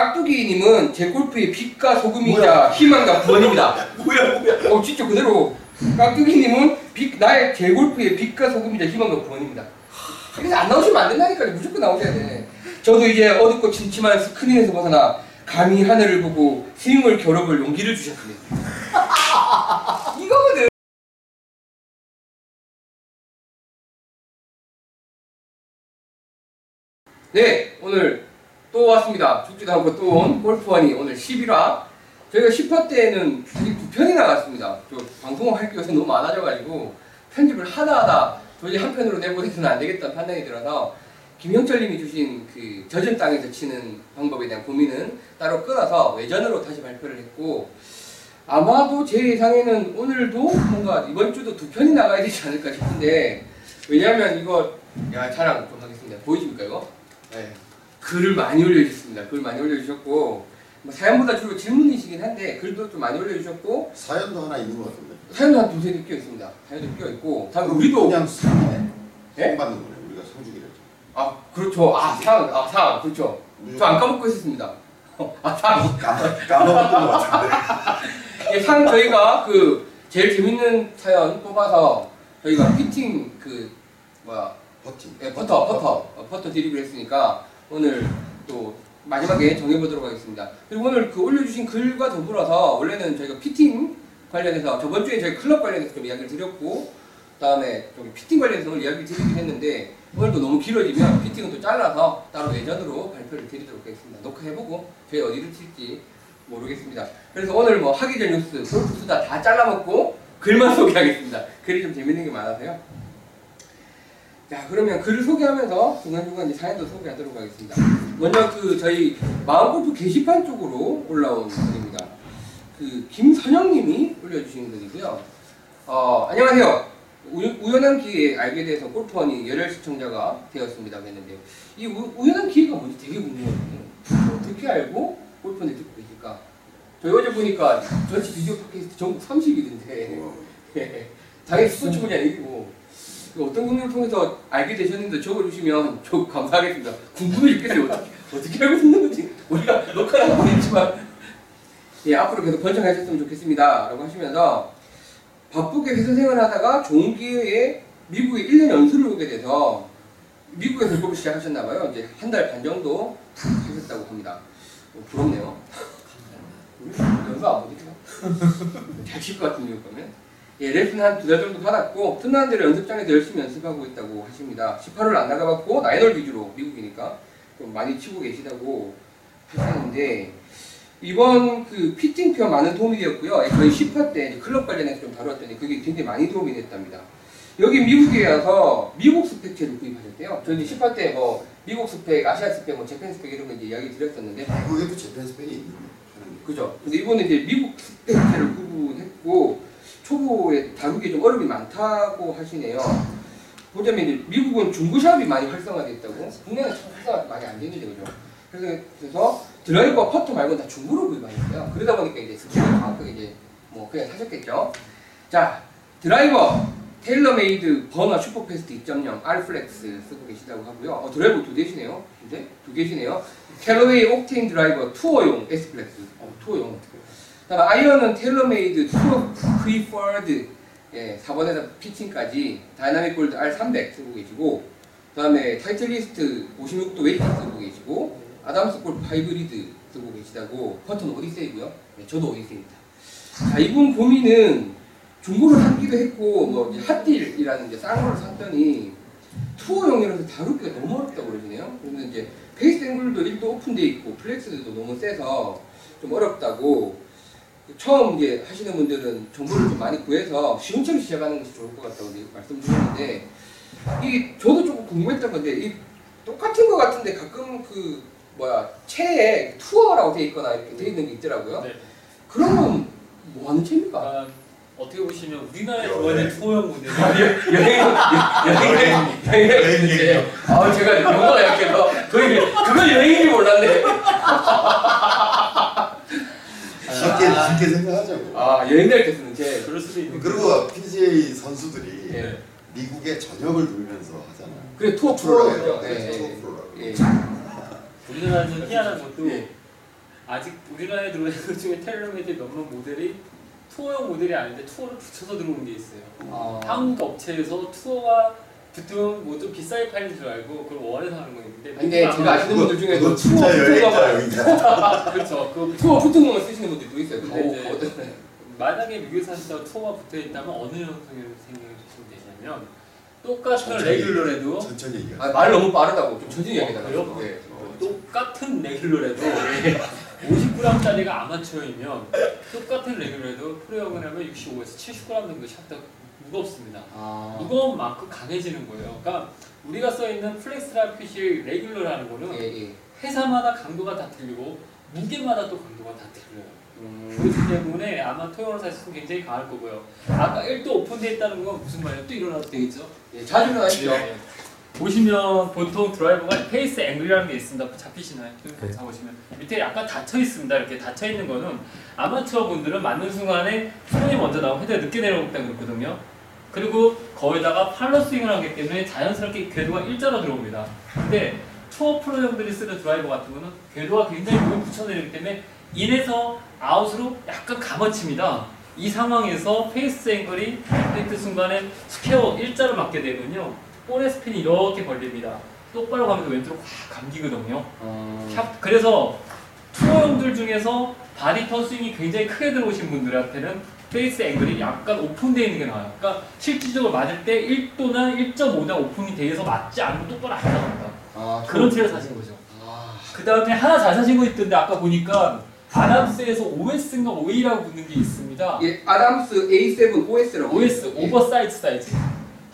깍두기님은 제 골프의 빛과 소금이자 희망과 구원입니다. 뭐야 뭐야. 어 진짜 그대로 깍두기님은 빛 나의 제 골프의 빛과 소금이자 희망과 구원입니다. 그래서 안 나오시면 안 된다니까요. 무조건 나오셔야 돼. 저도 이제 어둡고 침침한 스크린에서 벗어나 감히 하늘을 보고 스윙을 겨뤄볼 용기를 주셨습니다. 이거거든. 네, 오늘 또 왔습니다. 죽지도 않고 또 온 골프원이 오늘 11화. 저희가 10화 때는 사실 두 편이 나갔습니다. 저 방송을 할게 요새 너무 많아져가지고 편집을 하다 하다 도저히 한 편으로 내보내서는 안 되겠다는 판단이 들어서 김영철님이 주신 그 젖은 땅에서 치는 방법에 대한 고민은 따로 끊어서 외전으로 다시 발표를 했고 아마도 제 예상에는 오늘도 뭔가 이번 주도 두 편이 나가야 되지 않을까 싶은데 왜냐면 이거 야 자랑 좀 하겠습니다. 보이십니까 이거? 네. 글을 많이 올려주셨습니다. 글 많이 올려주셨고 뭐 사연보다 주로 질문이시긴 한데 글도 좀 많이 올려주셨고 사연도 하나 있는 것 같은데. 사연도 한 두세 개 끼어 있습니다. 사연도 끼어 있고 다음 우리도 그냥 상해. 예? 상 받는 거네. 우리가 상 주기로 했죠. 아 그렇죠. 아상아상 그렇죠. 저 안 까먹고 있었습니다. 아상 까먹 까먹었던 것 같은데. 예, 상 저희가 그 제일 재밌는 사연 뽑아서 저희가 피팅 그 뭐야 퍼팅. 예, 퍼터 퍼터 어, 퍼터 드립을 했으니까 오늘 또 마지막에 정해보도록 하겠습니다. 그리고 오늘 그 올려주신 글과 더불어서 원래는 저희가 피팅 관련해서 저번 주에 저희 클럽 관련해서 좀 이야기를 드렸고 다음에 좀 피팅 관련해서 오늘 이야기 드리긴 했는데 오늘도 너무 길어지면 fitting은 또 잘라서 따로 예전으로 발표를 드리도록 하겠습니다. 녹화해보고 저희 어디를 칠지 모르겠습니다. 그래서 오늘 뭐 하기 전 뉴스, 골프 수다 다 잘라먹고 글만 소개하겠습니다. 글이 좀 재밌는 게 많아서요. 자 그러면 글을 소개하면서 중간중간 이제 사연도 소개하도록 하겠습니다. 먼저 그 저희 마음골프 게시판 쪽으로 올라온 글입니다. 그 김선영님이 올려주신 글이고요. 어 안녕하세요. 우, 우연한 기회에 알게 돼서 골프원이 열혈 시청자가 되었습니다. 했는데 이 우, 우연한 기회가 뭔지 되게 궁금하거든요. 어떻게 알고 골프원을 듣고 계실까? 저희 어제 보니까 전체 비디오 팟캐스트 전국 30위던데 어, 당연히 스포츠 분야 아니고 그 어떤 경로를 통해서 알게 되셨는데 적어주시면 저 감사하겠습니다. 궁금해 죽겠어요. 어떻게, 어떻게 알고 있는 건지 우리가 녹화를 하고 있지만 예 앞으로 계속 번창하셨으면 좋겠습니다. 라고 하시면서 바쁘게 회사 생활하다가 좋은 기회에 미국에 1년 연수를 오게 돼서 미국에서 골프 시작하셨나봐요. 이제 한 달 반 정도 하셨다고 합니다. 어, 부럽네요. 연수 안 보니까 잘 칠 것 같은 미국 가면. 예, 레슨 한두 달 정도 받았고 틈나는 대로 연습장에서 열심히 연습하고 있다고 하십니다. 18홀 안 나가봤고 nine홀 위주로 미국이니까 좀 많이 치고 계시다고 하시는데 이번 그 피팅 표 많은 도움이 되었고요. 예, 저희 10화 때 클럽 관련해서 좀 다뤘더니 그게 굉장히 많이 도움이 됐답니다. 여기 미국에 와서 미국 스펙 채를 구입하셨대요. 저희 10화 때 뭐 미국 스펙, 아시아 스펙, 뭐 Japan 스펙 이런 거 이제 이야기 드렸었는데 미국에도 Japan 스펙이 있는데. 그죠. 근데 이번에 이제 미국 스펙 채를 구입했고 초보에 다루기 좀 어려움이 많다고 하시네요. 보자면 이제 미국은 중고shop이 많이 활성화되어 있다고. 국내는 참 활성화 많이 안 되는데 그죠. 그래서, 그래서 드라이버 퍼터 말고는 다 중고로 구입하셨어요. 그러다 보니까 이제 스펙을 정확하게 이제 뭐 그냥 사셨겠죠. 자 드라이버 테일러메이드 Burner SuperFast 2.0 R flex 쓰고 계시다고 하고요. 어, 드라이버 두 대시네요. 이제 두 개시네요. 캘러웨이 Octane 드라이버 투어용 S flex. 어, 투어용. 그다음 아이언은 테일러메이드 Tour Preferred 예, 4번에서 피칭까지 Dynamic Gold R300 쓰고 계시고 그 다음에 타이틀리스트 56도 웨지 쓰고 계시고 아담스 골프 하이브리드 쓰고 계시다고 퍼턴 오디세이고요. 네, 저도 오디세이입니다. 자 이분 고민은 중고를 사기도 했고 뭐 hot deal이라는 이제 싼 거를 샀더니 투어용이라서 다루기가 너무 어렵다고 그러시네요. 그래서 이제 face angle도 1도 오픈돼 있고 flex도 너무 세서 좀 어렵다고 처음 이제 하시는 분들은 정보를 좀 많이 구해서 시험처럼 시작하는 것이 좋을 것 같다고 이제 말씀드렸는데 이게 저도 조금 궁금했던 건데 이 똑같은 것 같은데 가끔 그 뭐야 채에 투어라고 돼 있거나 이렇게 돼 있는 게 있더라고요. 네. 그런 건 뭐 하는 채입니까? 아, 어떻게 보시면 우리나라에 들어가는 투어형 모델 여행 여행 여행 여행 아 제가 영어가 약해서 거의 그걸 여행인지 몰랐네. 쉽게 쉽게 생각하자고. 아 여행 다닐 때 쓰는 체. 그럴 수도 있는 그리고 PGA 선수들이 예. 미국에 전역을 돌면서 하잖아. 그래 투어 프로라고 프로예요. 그러죠. 예, 투어 예, 프로라고. 예. 우리나라는 희한한 것도 예. 아직 우리나라에 들어오는 것 중에 테일러메이드 몇몇 모델이 투어용 모델이 아닌데 투어를 붙여서 들어오는 게 있어요. 아, 한국 업체에서 투어가 붙으면 뭐좀 비싸게 팔린 줄 알고 그걸 원해서 하는 거 있는데 근데 제가 아시는 분들 중에 그 진짜 투어 투어가 여행자. 그렇죠. 그 투어 것만 쓰시는 분들도 있어요. 근데 어, 이제 만약에 미국에서 투어가 붙어 있다면 어느 형식으로 생각해 주시면 되냐면 똑같은 천천히 레귤러라도 천천히 얘기해. 아, 말 너무 빠르다고 좀 천천히 어, 얘기해달라고. 그래요? 네. 똑같은 레귤러라도 50g짜리가 아마추어이면 똑같은 레귤러라도 프로용을 하면 65에서 70g 정도 샷다 무겁습니다. 아, 무거운 만큼 강해지는 거예요. 그러니까 우리가 써 있는 flex라 핏이 레귤러라는 거는 예, 예. 회사마다 강도가 다 틀리고 무게마다 또 강도가 다 틀려요. 음, 그렇기 때문에 아마 사실은 굉장히 강할 거고요. 아까 1도 오픈되어 있다는 건 무슨 말이에요? 또 일어나도 되겠죠? 예, 자주 일어나시죠? 네. 보시면 보통 드라이버가 face angle이라는 게 있습니다. 잡히시나요? 네. 잡으시면 밑에 약간 닫혀 있습니다. 이렇게 닫혀 있는 거는 아마추어 분들은 맞는 순간에 손이 먼저 나오고 헤드가 늦게 내려오다 그렇거든요. 그리고 거기다가 팔로 스윙을 하기 때문에 자연스럽게 궤도가 일자로 들어옵니다. 근데 투어 프로 형들이 쓰는 드라이버 같은 거는 궤도가 굉장히 몸에 붙여내리기 때문에 인에서 아웃으로 약간 감아칩니다. 이 상황에서 face angle이 임팩트 순간에 square 일자로 맞게 되면요. 볼의 스핀이 이렇게 걸립니다. 똑바로 가면서 왼쪽으로 확 감기거든요. 어, 샵- 그래서 투어형들 중에서 body turn 스윙이 굉장히 크게 들어오신 분들한테는 face angle이 약간 오픈되어 있는 게 나아요. 그러니까 실질적으로 맞을 때 1도나 1.5나 오픈이 돼서 맞지 않으면 똑바로 안 나갑니다. 아, 그런 채를 사신 거죠. 아, 그 다음에 하나 잘 사신 거 있던데 아까 보니까 아담스에서 OS인가 OE라고 붙는 게 있습니다. 예, 아담스 A7 OS라고. OS oversize 사이즈.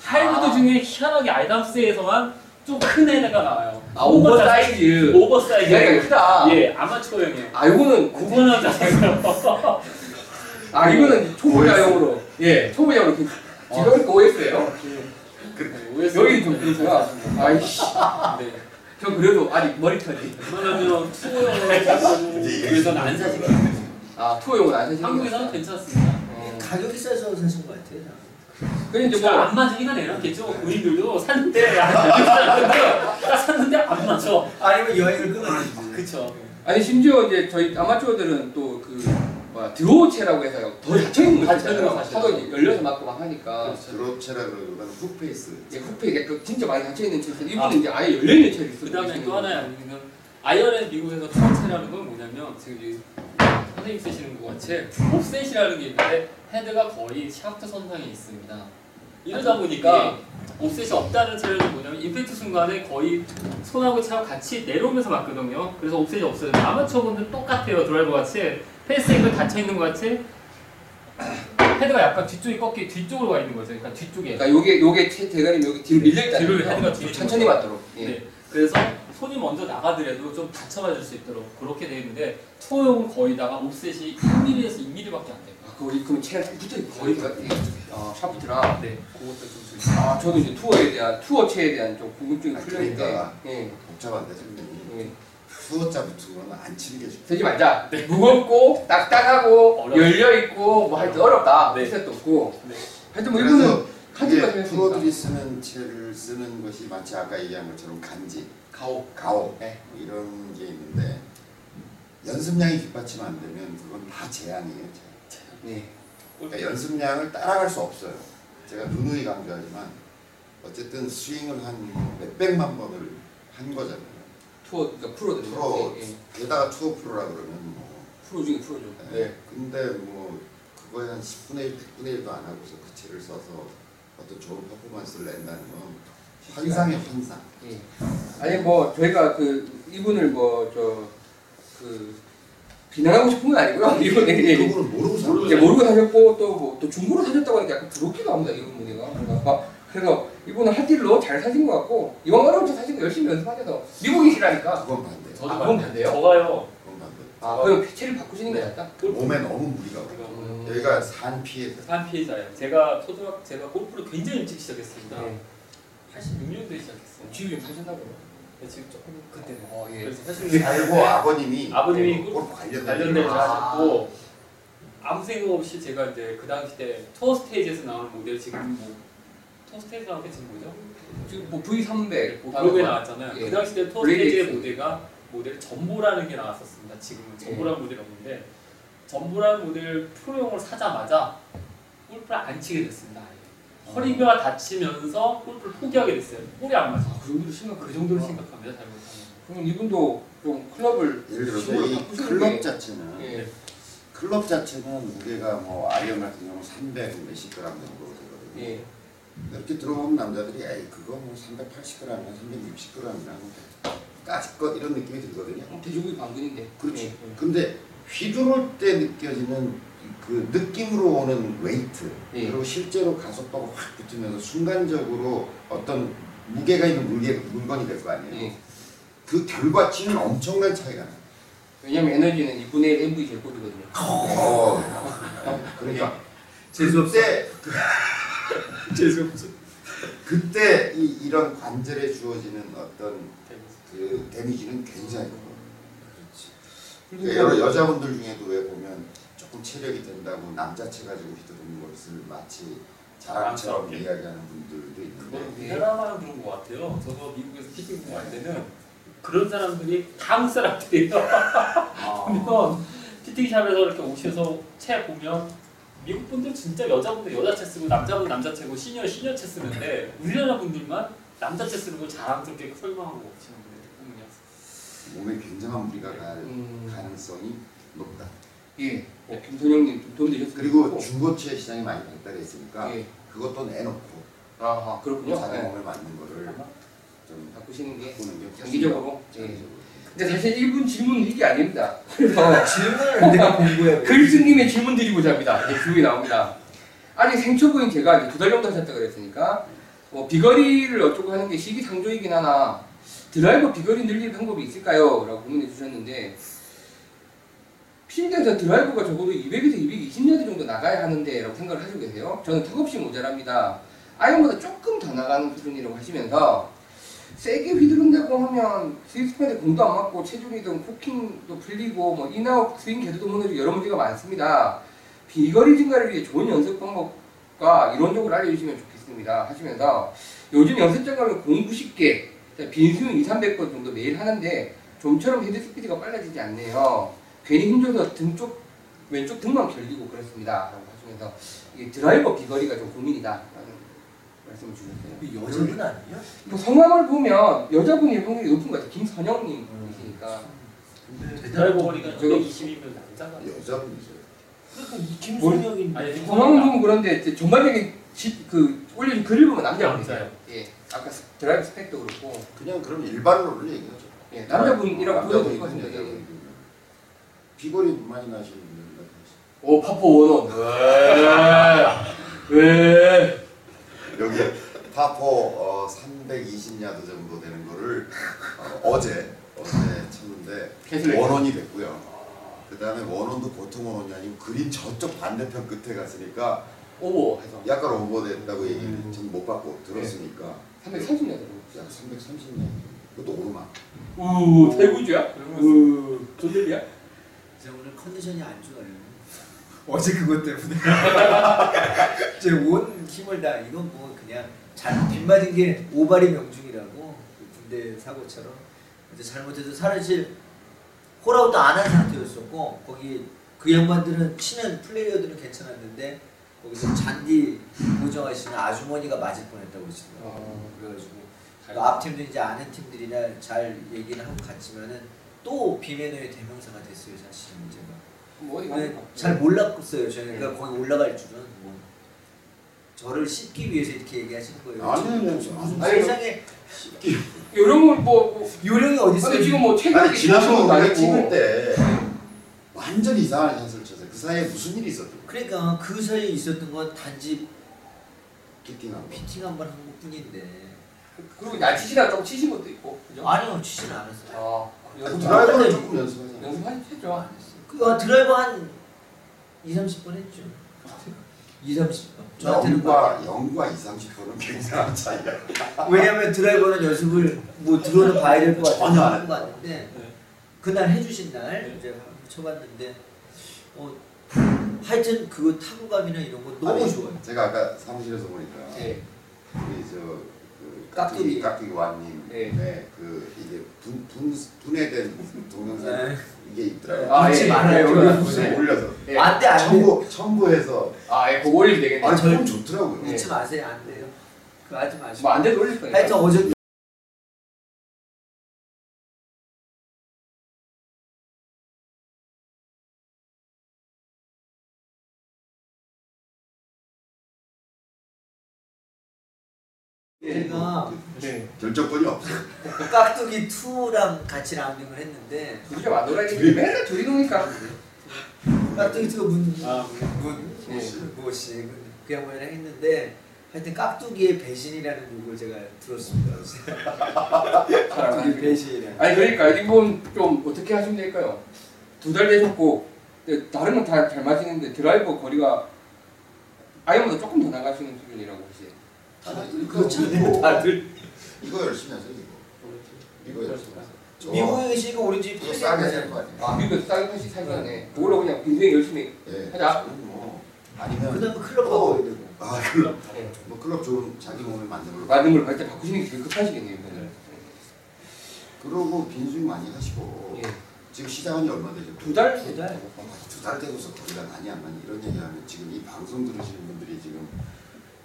하이브리드 아. 중에 희한하게 아담스에서만 좀 큰 애가 나와요. 아, oversize. oversize. 얘가 크다. 예, 아마추어형이에요. 아, 이거는 않았어요. 아, 이거는 초보자용으로. 예, 초보자용으로. 지금 OS예요. OS. 여기 좀 그렇구나. 아이씨. 네. 저 그래도 아직 머리털이. 웬만하면 투어형을 미국에서는 안 사시거든요. 아, 투어용은 안 사시는 한국에서는 거구나. 괜찮습니다. 어. 가격이 싸서 사신 것 같아요. 그래 이제 이제 뭐안 맞으니까 내놨겠죠. 본인들도 샀는데 딱 샀는데 안 맞죠. 아니면 여행을 끊어내지. 그쵸. 아니 심지어 이제 저희 아마추어들은 또 그 뭐야 드로우체라고 해서 더 닫혀 있는 거 닫혀 있는 거 있잖아요. 사실. 하도 이제 열려서 맞고 막 하니까. 그렇죠. 드롭체라 그러기보다는 훅페이스. 이제 후페 이게 진짜 많이 닫혀 있는 채인데 이분은 아. 이제 아예 열려 있는 채를 쓰고 그 다음에 계시는 또. 하나의 아니면 아이언은 미국에서 투어 채라는 건 뭐냐면 지금 이 선생님 쓰시는 것 같이 offset이라는 게 있는데 헤드가 거의 샤프트 선상에 있습니다. 이러다 보니까 offset이 없다는 채란 뭐냐면 임팩트 순간에 거의 손하고 채하고 같이 내려오면서 맞거든요. 그래서 offset이 없어요. 아마추어분들 똑같아요. 드라이버 같이 face angle 닫혀 있는 것 같이 헤드가 약간 뒤쪽이 꺾이 뒤쪽으로 가 있는 거죠. 그러니까 뒤쪽에. 그러니까 요게 요게 채 대가리 여기 뒤로 밀려 있다는 뒤로. 헤드가 뒤로 천천히 있는 맞도록. 예. 네. 그래서 손이 먼저 나가더라도 좀 다쳐맞을 수 있도록 그렇게 되어 있는데 투어용은 거의다가 옵셋이 1mm에서 2mm밖에 안 돼요. 아, 거기 그럼 채가 붙어 있고 거의 가 아, 샤프트랑. 네. 그것도 좀 조심. 아, 저도 이제 투어에 대한 투어체에 대한 좀 궁금증이 아, 풀렸는데. 그러니까. 예. 복잡한데 선생님이. 예. 수어자 붙은 거는 안 치는 게 좋아. 쓰지 말자. 무겁고 딱딱하고. 열려 있고 뭐 하여튼 어렵다. 네. 뜻도 없고. 네. 하여튼 뭐 이거는 그래서 카드가 이게 생겼으니까. 프로들이 쓰는 채를 쓰는 것이 마치 아까 얘기한 것처럼 간지, 가오. 가오 네. 뭐 이런 게 있는데 연습량이 뒷받침 안 되면 그건 다 재앙이에요. 재앙. 네. 그러니까 연습량을 따라갈 수 없어요. 제가 누누이 강조하지만 어쨌든 스윙을 한 몇백만 번을 한 거잖아요. 투어 그러니까 프로들. 프로 예, 예. 게다가 투어 프로라 그러면 뭐 프로 중에 프로죠. 네. 근데 뭐 그거에 한 10분의 1, 100분의 1도 안 하고서 그 채를 써서 어떤 좋은 퍼포먼스를 낸다는 건 환상의 환상. 예. 아니 뭐 저희가 그 이분을 뭐 저 그 비난하고 싶은 건 아니고요. 예. 그거는 모르고 사는 이제 거죠. 모르고 사셨고 또뭐또 중고로 사셨다고 하니까 약간 부럽기도 합니다. 이분 분이가. 그러니까 그래서 이분은 할 딜로 잘 사신 것 같고 이왕 어려운 차 사신 거 열심히 연습하셔서 미국이시라니까. 그건 반대. 저도 아, 그건 반대요? 저가요. 그건 반대. 아 그럼 체를 바꾸시는 게 낫다. 몸에 너무 무리가 가. 음. 여기가 산 피해. 산 피해자예요. 제가 초등학 제가 골프를 굉장히 일찍 시작했습니다. 네. 86년도에 시작했어요. 지금 사셨나고요? 네, 지금 조금 그때는. 어 예. 그래서 사실 알고 아버님이 아버님이 골프 골프 관련 관련된 일 아. 하셨고 아무 생각 없이 제가 이제 그 당시 때 투어 스테이지에서 나오는 모델 지금 뭐 때 지금 뭐죠? 지금 뭐 V300 뭐 그룹에 나왔잖아요. 예. 그 당시 때 X. 모델가 모델 전보라는 게 나왔었습니다. 지금은 전보라는 모델이 없는데 점보라는 모델 프로용을 사자마자 골프를 안 치게 됐습니다. 아예. 허리가 다치면서 골프를 포기하게 됐어요. 볼이 안 맞아. 그 정도로 심각 그 정도로 심각합니다. 잘못하면. 그럼 이분도 좀 클럽을 예를 들어서 클럽 게- 자체는 예. 클럽 자체는 무게가 뭐 아이언 같은 경우는 300 몇십 그램 정도 되거든요. 예. 이렇게 들어보면 남자들이 에이 그거 뭐 380g이나 360g이나 까짓것 이런 느낌이 들거든요. 돼지고기 방근인데. 그렇지. 예. 근데 휘두를 때 느껴지는 그 느낌으로 오는 웨이트 예. 그리고 실제로 가속도가 확 붙으면서 순간적으로 어떤 무게가 있는 물게, 물건이 될 거 아니에요. 예. 그 결과치는 엄청난 차이가 나요. 왜냐면 에너지는 2분의 1 MV 제일 꼴이거든요. 어, 그러니까 재수없어. 그 때 재수없어. 그때 이, 이런 관절에 주어지는 어떤 그 데미지는 굉장히 커요. 그러니까 여러 여자분들 중에도 왜 보면 조금 체력이 된다고 남자체 가지고 휘두르는 것을 마치 자랑처럼 자랑스럽게. 이야기하는 분들도 있는데 우리나라만 그런 것 같아요. 저도 미국에서 피팅 공부할 때는 그런 사람들이 다 한국 사람들이에요. 보면 피팅샵에서 이렇게 오셔서 채 보면 미국 분들 진짜 여자분들 여자채 쓰고 남자분 남자채고 시니어 시니어채 쓰는데 우리나라 분들만 남자채 쓰는 걸 자랑스럽게 설명하고 오시는 분들 보면요. 몸에 굉장한 무리가 갈 음. 가능성이 높다. 예. 어, 김선영님 좀 도움 되셨으면 그리고. 중고체 시장이 많이 발달했으니까 예. 그것도 내놓고 아하 그렇군요. 자기 예. 몸에 맞는 거를 좀 바꾸시는 게 바꾸는 게 장기적으로. 예. 장기적으로. 근데 사실 일본 질문 이게 아닙니다. 그래서 질문을 내가 공부해. 글쓴님의 질문 드리고자 합니다. 이제 질문이 나옵니다. 아직 생초보인 제가 이제 두 달 정도 하셨다 그랬으니까 뭐 비거리를 어쩌고 하는 게 시기상조이긴 하나 드라이버 비거리 늘릴 방법이 있을까요? 라고 고민해 주셨는데 필드에서 드라이버가 적어도 200에서 220야드 정도 나가야 하는데 라고 생각을 하시고 계세요. 저는 턱없이 모자랍니다. 아이언보다 조금 더 나가는 수준이라고 하시면서 세게 휘두른다고 하면 sweet spot 공도 안 맞고 체중이동 cocking도 풀리고 뭐 인아웃 스윙 궤도도 무너지고 여러 문제가 많습니다. 비거리 증가를 위해 좋은 연습 방법과 이론적으로 알려주시면 좋겠습니다. 하시면서 요즘 연습장 가면 공 90개, 빈스윙 2, 300번 정도 매일 하는데 좀처럼 헤드 스피드가 빨라지지 않네요. 괜히 힘줘서 등쪽 왼쪽 등만 결리고 그렇습니다. 라고 하시면서 드라이버 비거리가 좀 고민이다. 말씀을 주셨어요. 그 여자분 아니에요? 뭐 성함을 보면 여자분이 확률이 높은 것 같아요. 김선영님이시니까. 거리가 저거- 120이면 남자가 여자분이죠. 그러니까 이 아니 성함을 보면 그런데 이제 전반적인 집, 그 올려준 글을 보면 남자분이세요. 예, 아까 스- 드라이브 스펙도 그렇고 그냥 그럼 일반론을 얘기하죠. 예, 남자분이라고 보여도 남자분이든 될것 같습니다. 예. 여자분이든. 비거리 많이 나시는 분들 오 par four one on. 왜? 왜? 여기 파포 어, 320야드 정도 되는 거를 어, 제 어제 쳤는데. 원원이 됐고요. 그 다음에 원원도 보통 원원이 아니고 그린 저쪽 반대편 끝에 갔으니까 오버 해서 약간 오버 됐다고 얘기를 음. 지금 못 받고 들었으니까 330야드. 약 330야드 그것도 오르막 우 대구주야? 우 조들이야? 제가 오늘 컨디션이 안 좋아요. 어제 그것 때문에 제온 힘을 다 이건 뭐 그냥 잘 빗맞은 게 오발이 명중이라고 그 군대 사고처럼 이제 잘못해서 사실 홀아웃도 안 한 상태였었고 거기 그 양반들은 치는 플레이어들은 괜찮았는데 거기서 잔디 고정하시는 아주머니가 맞을 뻔했다고 그러시더라고요. 어. 그래가지고 그 앞팀도 이제 아는 팀들이나 잘 얘기는 하고 갔지만은 또 비매너의 대명사가 됐어요 사실 문제가. 뭐 어디 네, 잘 몰랐어요 저는 그러니까 네. 거기 올라갈 줄은 뭐 저를 씹기 위해서 이렇게 얘기하시는 거예요. 아니 아니 무슨 아니, 세상에 이런 걸 뭐, 뭐 요령이 어디 있어요? 지금 뭐 아니 좋은 우리가 것도 찍을 때 완전 이상한 샷을 쳤어요. 그 사이에 무슨 일이 있었던? 그러니까 그 사이에 있었던 건 단지 키팅하고 피팅 한 번 한 것뿐인데 그리고 날치시다 좀 치신 것도 있고 그죠? 아니요 치진 않았어요. 아그 드라이버는 조금 연습하잖아. 연습하셨죠? 그 아, 드라이버 한 2, 30번 했죠. 2, 30번. 저한테는 뭐 영과 영과 2, 30%는 굉장한 차이야. 왜냐면 드라이버는 연습을 뭐 들어는 봐야 될 것 같아서 전혀 안 하고 갔는데 네. 그날 해주신 날 네. 이제 한번 쳐봤는데 어 하여튼 그 타구감이나 이런 거 너무 아니, 좋아요. 제가 아까 사무실에서 보니까 예. 우리 저그 깍두기. 깍두기 왕님 네. 네. 그 이게 분, 분, 분해된 동영상 네. 이게 있더라고요 아, 잊지 예, 말아요. 예, 올려주세요. 무슨 올려서 예. 안 돼, 안 돼. 첨부 첨부해서 아, 예, 그거 올리면 되겠네. 아 절- 전 좋더라고요 네. 잊지 마세요. 안 돼요. 그거 하지 마시고. 뭐안 돼도 올릴 거니까. 하여튼 어제 제가 네. 결정권이 없어요 깍두기 2랑 같이 라운딩을 했는데 둘이 좀안 놀아야겠네. 맨날 둘이 노니까. 깍두기 2가 문, 아, 문, 네. 무엇이 그 양반이랑 했는데 하여튼 깍두기의 배신이라는 욕을 제가 들었습니다. 깍두기 배신이라는. 아니 그러니까 이분 좀 어떻게 하시면 될까요? 두 달 되셨고 다른 건 다 잘 맞으는데 드라이버 거리가 아이언보다 조금 더 나가시는 수준이라고 하세요. 다들 그렇잖아요, 이거- 다들. 이거 열심히 하세요 이거 이거 열심히 하세요 저- 미국에 있으니까 우리 집 이거 싸게 살거 아니에요 아 미국에서 싸게 팔시 사기하네. 그걸로 그냥 빈생 열심히 예. 하자. 뭐 아니면 그다음에 클럽 가고 해야 되고. 아 클럽 네. 뭐 클럽 좋은 자기 몸을 만드는 걸 맞는 걸 발전 바꾸시는 게 제일 급하시겠네요. 이거는. 그러고 빈수익 많이 하시고 예. 지금 시작한 지 얼마 되죠? 두 달? 두 달. 두달 되고서 거리가 많이 안 많이 이런 얘기하면 지금 이 방송 들으시는 분들이 지금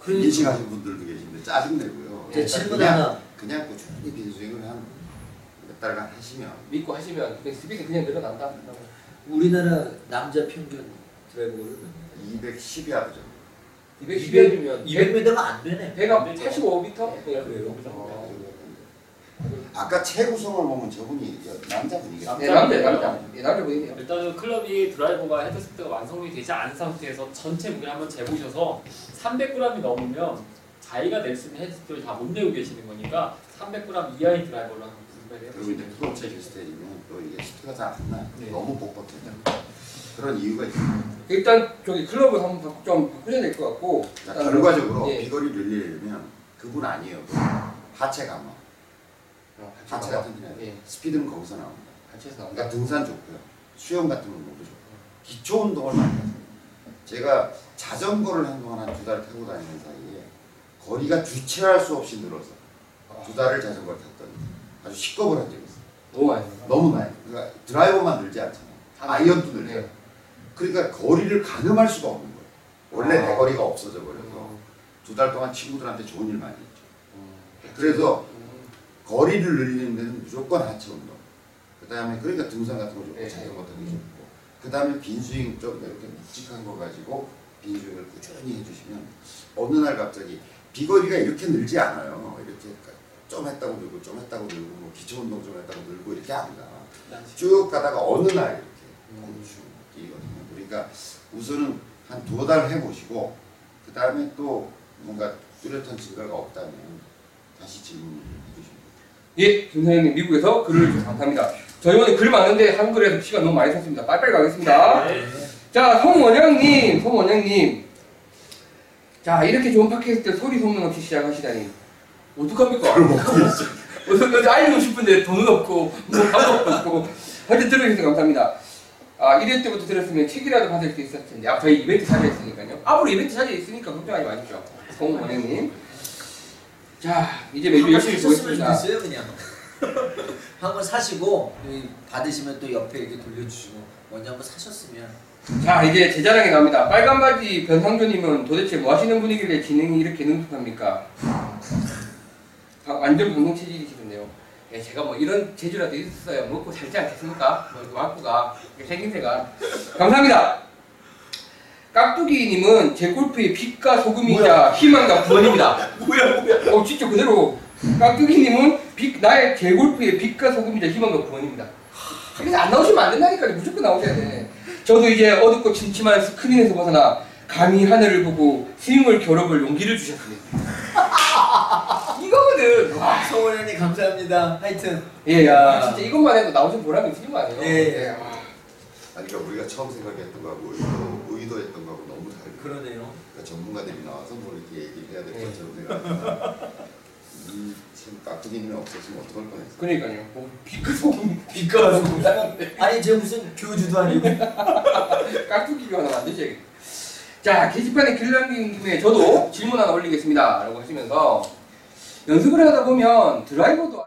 그러니까. 인식하신 분들도 계신데 짜증 내고요. 제 질문 그냥, 하나. 그냥 꾸준히 빈수익을 한 몇 달간 하시면 믿고 하시면 그냥 스피드 그냥 늘어난다. 우리나라 남자 평균 드라이버를 210이 하죠. 210이면 200m가 안 되네. 배가 안 되죠. 85m? 그래요? 아 까 최구성을 보면 저분이 남자분이겠죠. 네, 남자, 남자. 예, 남자분이네요. 일단은 클럽이 드라이버가 헤드스피드가 완성이 되지 않은 상태에서 전체 무게를 한번 재보셔서 300g이 넘으면 자기가 낼 수 있는 헤드스피드를 다 못 내고 계시는 거니까 300g 이하의 드라이버로 한번 구입을 그리고 이제 해보시면 프로 체질 스테이지면 또 이게 스피드가 잘 안 나요. 네. 너무 뻣뻣해요. 그런 이유가 있어요. 일단 저기 클럽을 한번 좀 바꾸셔야 될 것 같고 자, 결과적으로 예. 비거리를 늘리려면 그분 아니에요. 하체 강화. 하체 가봐. 같은 데는 예, 스피드는 거기서 나옵니다. 같이 해서 나온다. 그러니까 등산 좋고요. 수영 같은 건 모두 좋고. 기초 운동을 많이 하세요. 제가 자전거를 한동안 한 두 달 타고 다니는 사이에 거리가 주체할 수 없이 늘어서 두 달을 자전거를 탔더니 아주 식겁을 한 적이 있어요. 너무 많이. 너무 많이. 그러니까 드라이버만 늘지 않잖아요. 아이언도 늘죠. 네. 그러니까 거리를 가늠할 수가 없는 거예요. 원래 아. 내 거리가 없어져 버려서 어. 두달 동안 친구들한테 좋은 일 많이 했죠. 음. 그래서 음. 거리를 늘리는 데는 무조건 하체 운동. 그 다음에 그러니까 등산 같은 거 좋고 네. 자전거 타기 좋고. 그 다음에 빈스윙 좀 이렇게 묵직한 거 가지고 빈스윙을 꾸준히 해주시면 어느 날 갑자기 비거리가 이렇게 늘지 않아요. 이렇게 좀 했다고 늘고 좀 했다고 늘고 뭐 기초 운동 좀 했다고 늘고 이렇게 안 가. 쭉 가다가 어느 날 이렇게 곤충 뛰거든요. 그러니까 우선은 한 두 달 해보시고 그 다음에 또 뭔가 뚜렷한 증가가 없다면 다시 질문을 해주시면 예, 김사장님 미국에서 글을 주셔서 감사합니다. 저 이번에 글 많은데 한글에서 시간 너무 많이 썼습니다. 빨리빨리 가겠습니다. 네. 자, 송원영님, 송원영님. 자, 이렇게 좋은 팟캐스트 소리 소문 없이 시작하시다니. 어떡합니까? 어떻게 알리고 싶은데 돈은 없고, 뭐 방법도 없고. 하여튼 들어주셔서 감사합니다. 아, 1회 때부터 들었으면 책이라도 받을 수 있었을 텐데. 아, 저희 이벤트 자리에 있으니까요. 앞으로 이벤트 자리에 있으니까 걱정하지 마십시오. 송원영님. 자, 이제 매주 열심히 보겠습니다. 좋겠어요 그냥. 한 번 사시고 받으시면 또 옆에 이렇게 돌려주시고 먼저 한번 사셨으면 자 이제 제 자랑이 나옵니다. 빨간 바지 변상조님은 도대체 뭐 하시는 분이길래 진행이 이렇게 능숙합니까? 아, 완전 방송 체질이시던데요. 예, 제가 뭐 이런 재주라도 있었어요. 먹고 살지 않겠습니까? 뭐 와꾸가 생김새가 감사합니다. 깍두기님은 제 골프의 빛과 소금이자 희망과 구원입니다. 뭐야 뭐야? 어 진짜 그대로 깍두기님은 빛 나의 제 골프의 빛과 소금이자 희망과 구원입니다. 그래서 안 나오시면 안 된다니까요. 무조건 나오셔야 돼. 저도 이제 어둡고 침침한 스크린에서 벗어나 감히 하늘을 보고 스윙을 겨뤄볼 용기를 주셨습니다. 이거거든. 와. 성원현님 감사합니다. 하여튼 예, 야, 야. 진짜 이것만 해도 나오신 보람이 있는 거 아니에요? 예, 예. 와. 아니 그러니까 우리가 처음 생각했던 거하고 의도했던 거하고 너무 다르고 그러네요. 그러니까 전문가들이 나와서 뭐 이렇게 얘기를 해야 될 예. 것처럼 생각합니다. 이 지금 깍두기님이 없었으면 어떡할 뻔했어. 그러니까요. 뭐 비크 소금, 빛과 소금. 아니 제 무슨 교주도 아니고 깍두기교 하나 만드셔야겠다. 자, 게시판에 글 남긴 김에 저도 질문 하나 올리겠습니다. 라고 하시면서 연습을 하다 보면 드라이버도